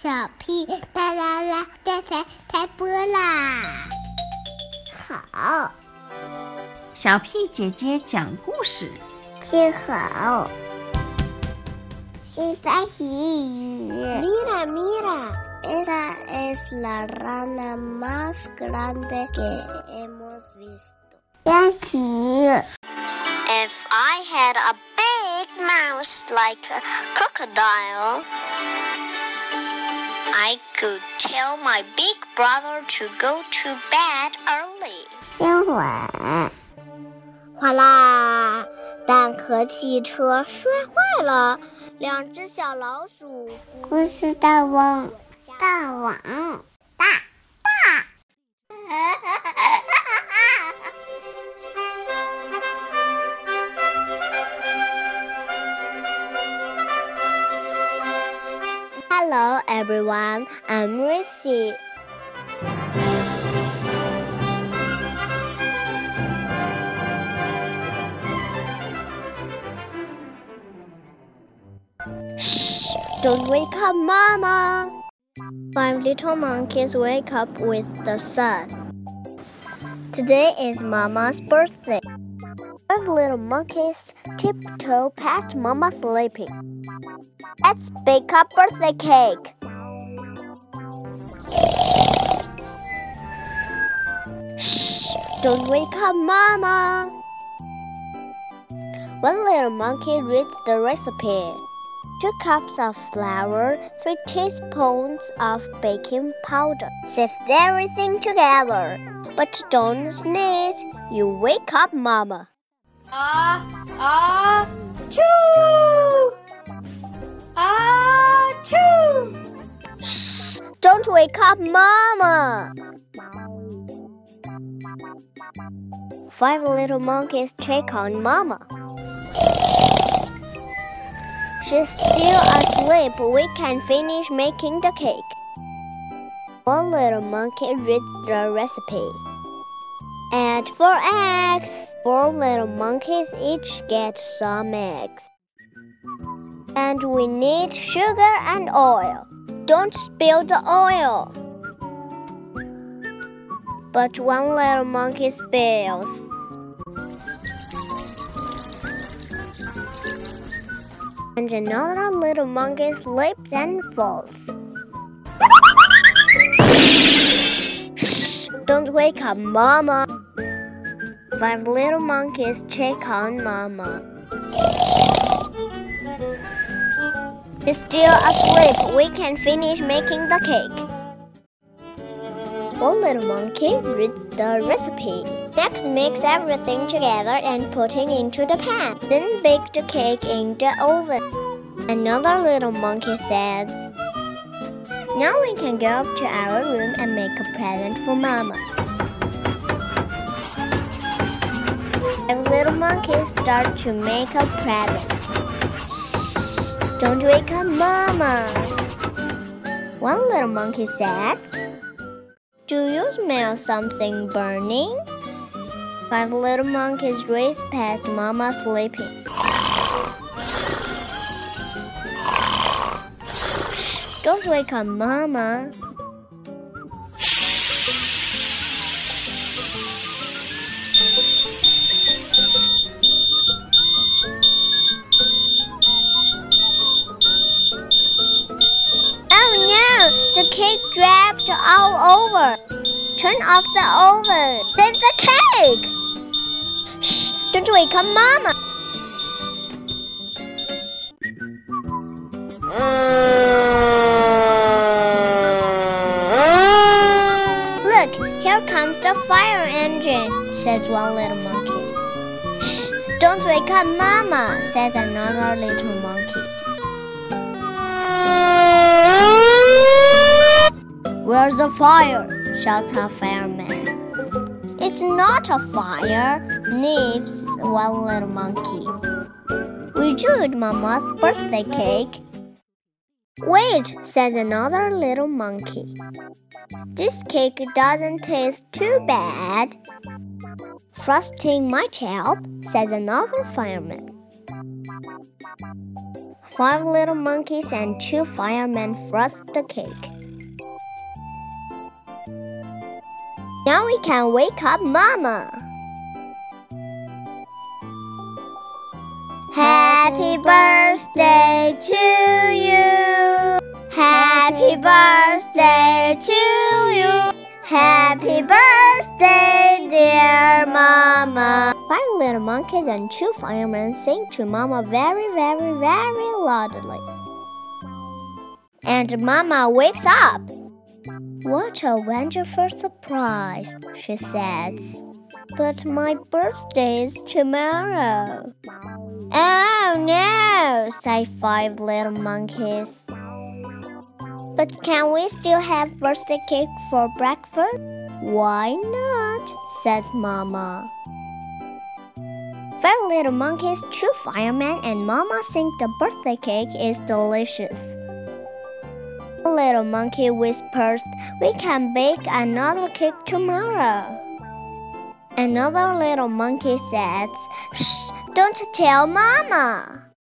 小屁啦啦啦，电台开播啦！好，小屁姐姐讲故事。听好，西班牙语。Mira, mira, esa es la rana más grande que hemos visto. 练习。If I had a big mouse like a crocodile. I could tell my big brother to go to bed early. 新闻，哗啦！蛋壳汽车摔坏了，两只小老鼠。故事大王，大王，Hello everyone, I'm Rissy. Shh! Don't wake up, Mama! Five little monkeys wake up with the sun. Today is Mama's birthday. Five little monkeys tiptoe past Mama sleeping. Let's bake a birthday cake. Shh! Don't wake up, Mama. One little monkey reads the recipe. Two cups of flour, three teaspoons of baking powder. Sift everything together. But don't sneeze. You wake up, Mama. Ah, ah, choo! Don't wake up, Mama! Five little monkeys check on Mama. She's still asleep. We can finish making the cake. One little monkey reads the recipe. Add four eggs. Four little monkeys each get some eggs. And we need sugar and oil. Don't spill the oil. But one little monkey spills. And another little monkey slips and falls. Shh! Don't wake up, Mama. Five little monkeys check on Mama. She's still asleep. We can finish making the cake. One little monkey reads the recipe. Next, mix everything together and put it into the pan. Then bake the cake in the oven. Another little monkey says, Now we can go up to our room and make a present for Mama. Five little monkeys start to make a present. Don't wake up, Mama. One little monkey said, Do you smell something burning? Five little monkeys raced past Mama sleeping. Don't wake up, Mama. The cake dripped all over. Turn off the oven. Save the cake. Shh! Don't wake up Mama. Look, here comes the fire engine, says one little monkey. Shh! Don't wake up Mama, says another little monkey. Where's the fire? shouts a fireman. It's not a fire, sniffs one little monkey. We chewed Mama's birthday cake. Wait, says another little monkey. This cake doesn't taste too bad. Frosting might help, says another fireman. Five little monkeys and two firemen frost the cake. Now we can wake up Mama. Happy birthday to you. Happy birthday to you. Happy birthday, dear Mama. Five little monkeys and two firemen sing to Mama very, very, very loudly. And Mama wakes up. What a wonderful surprise, she says. But my birthday is tomorrow. Oh no, say five little monkeys. But can we still have birthday cake for breakfast? Why not? said Mama. Five little monkeys, two firemen, and Mama think the birthday cake is delicious. Little monkey whispers, We can bake another cake tomorrow. Another little monkey says, Shh, don't tell Mama.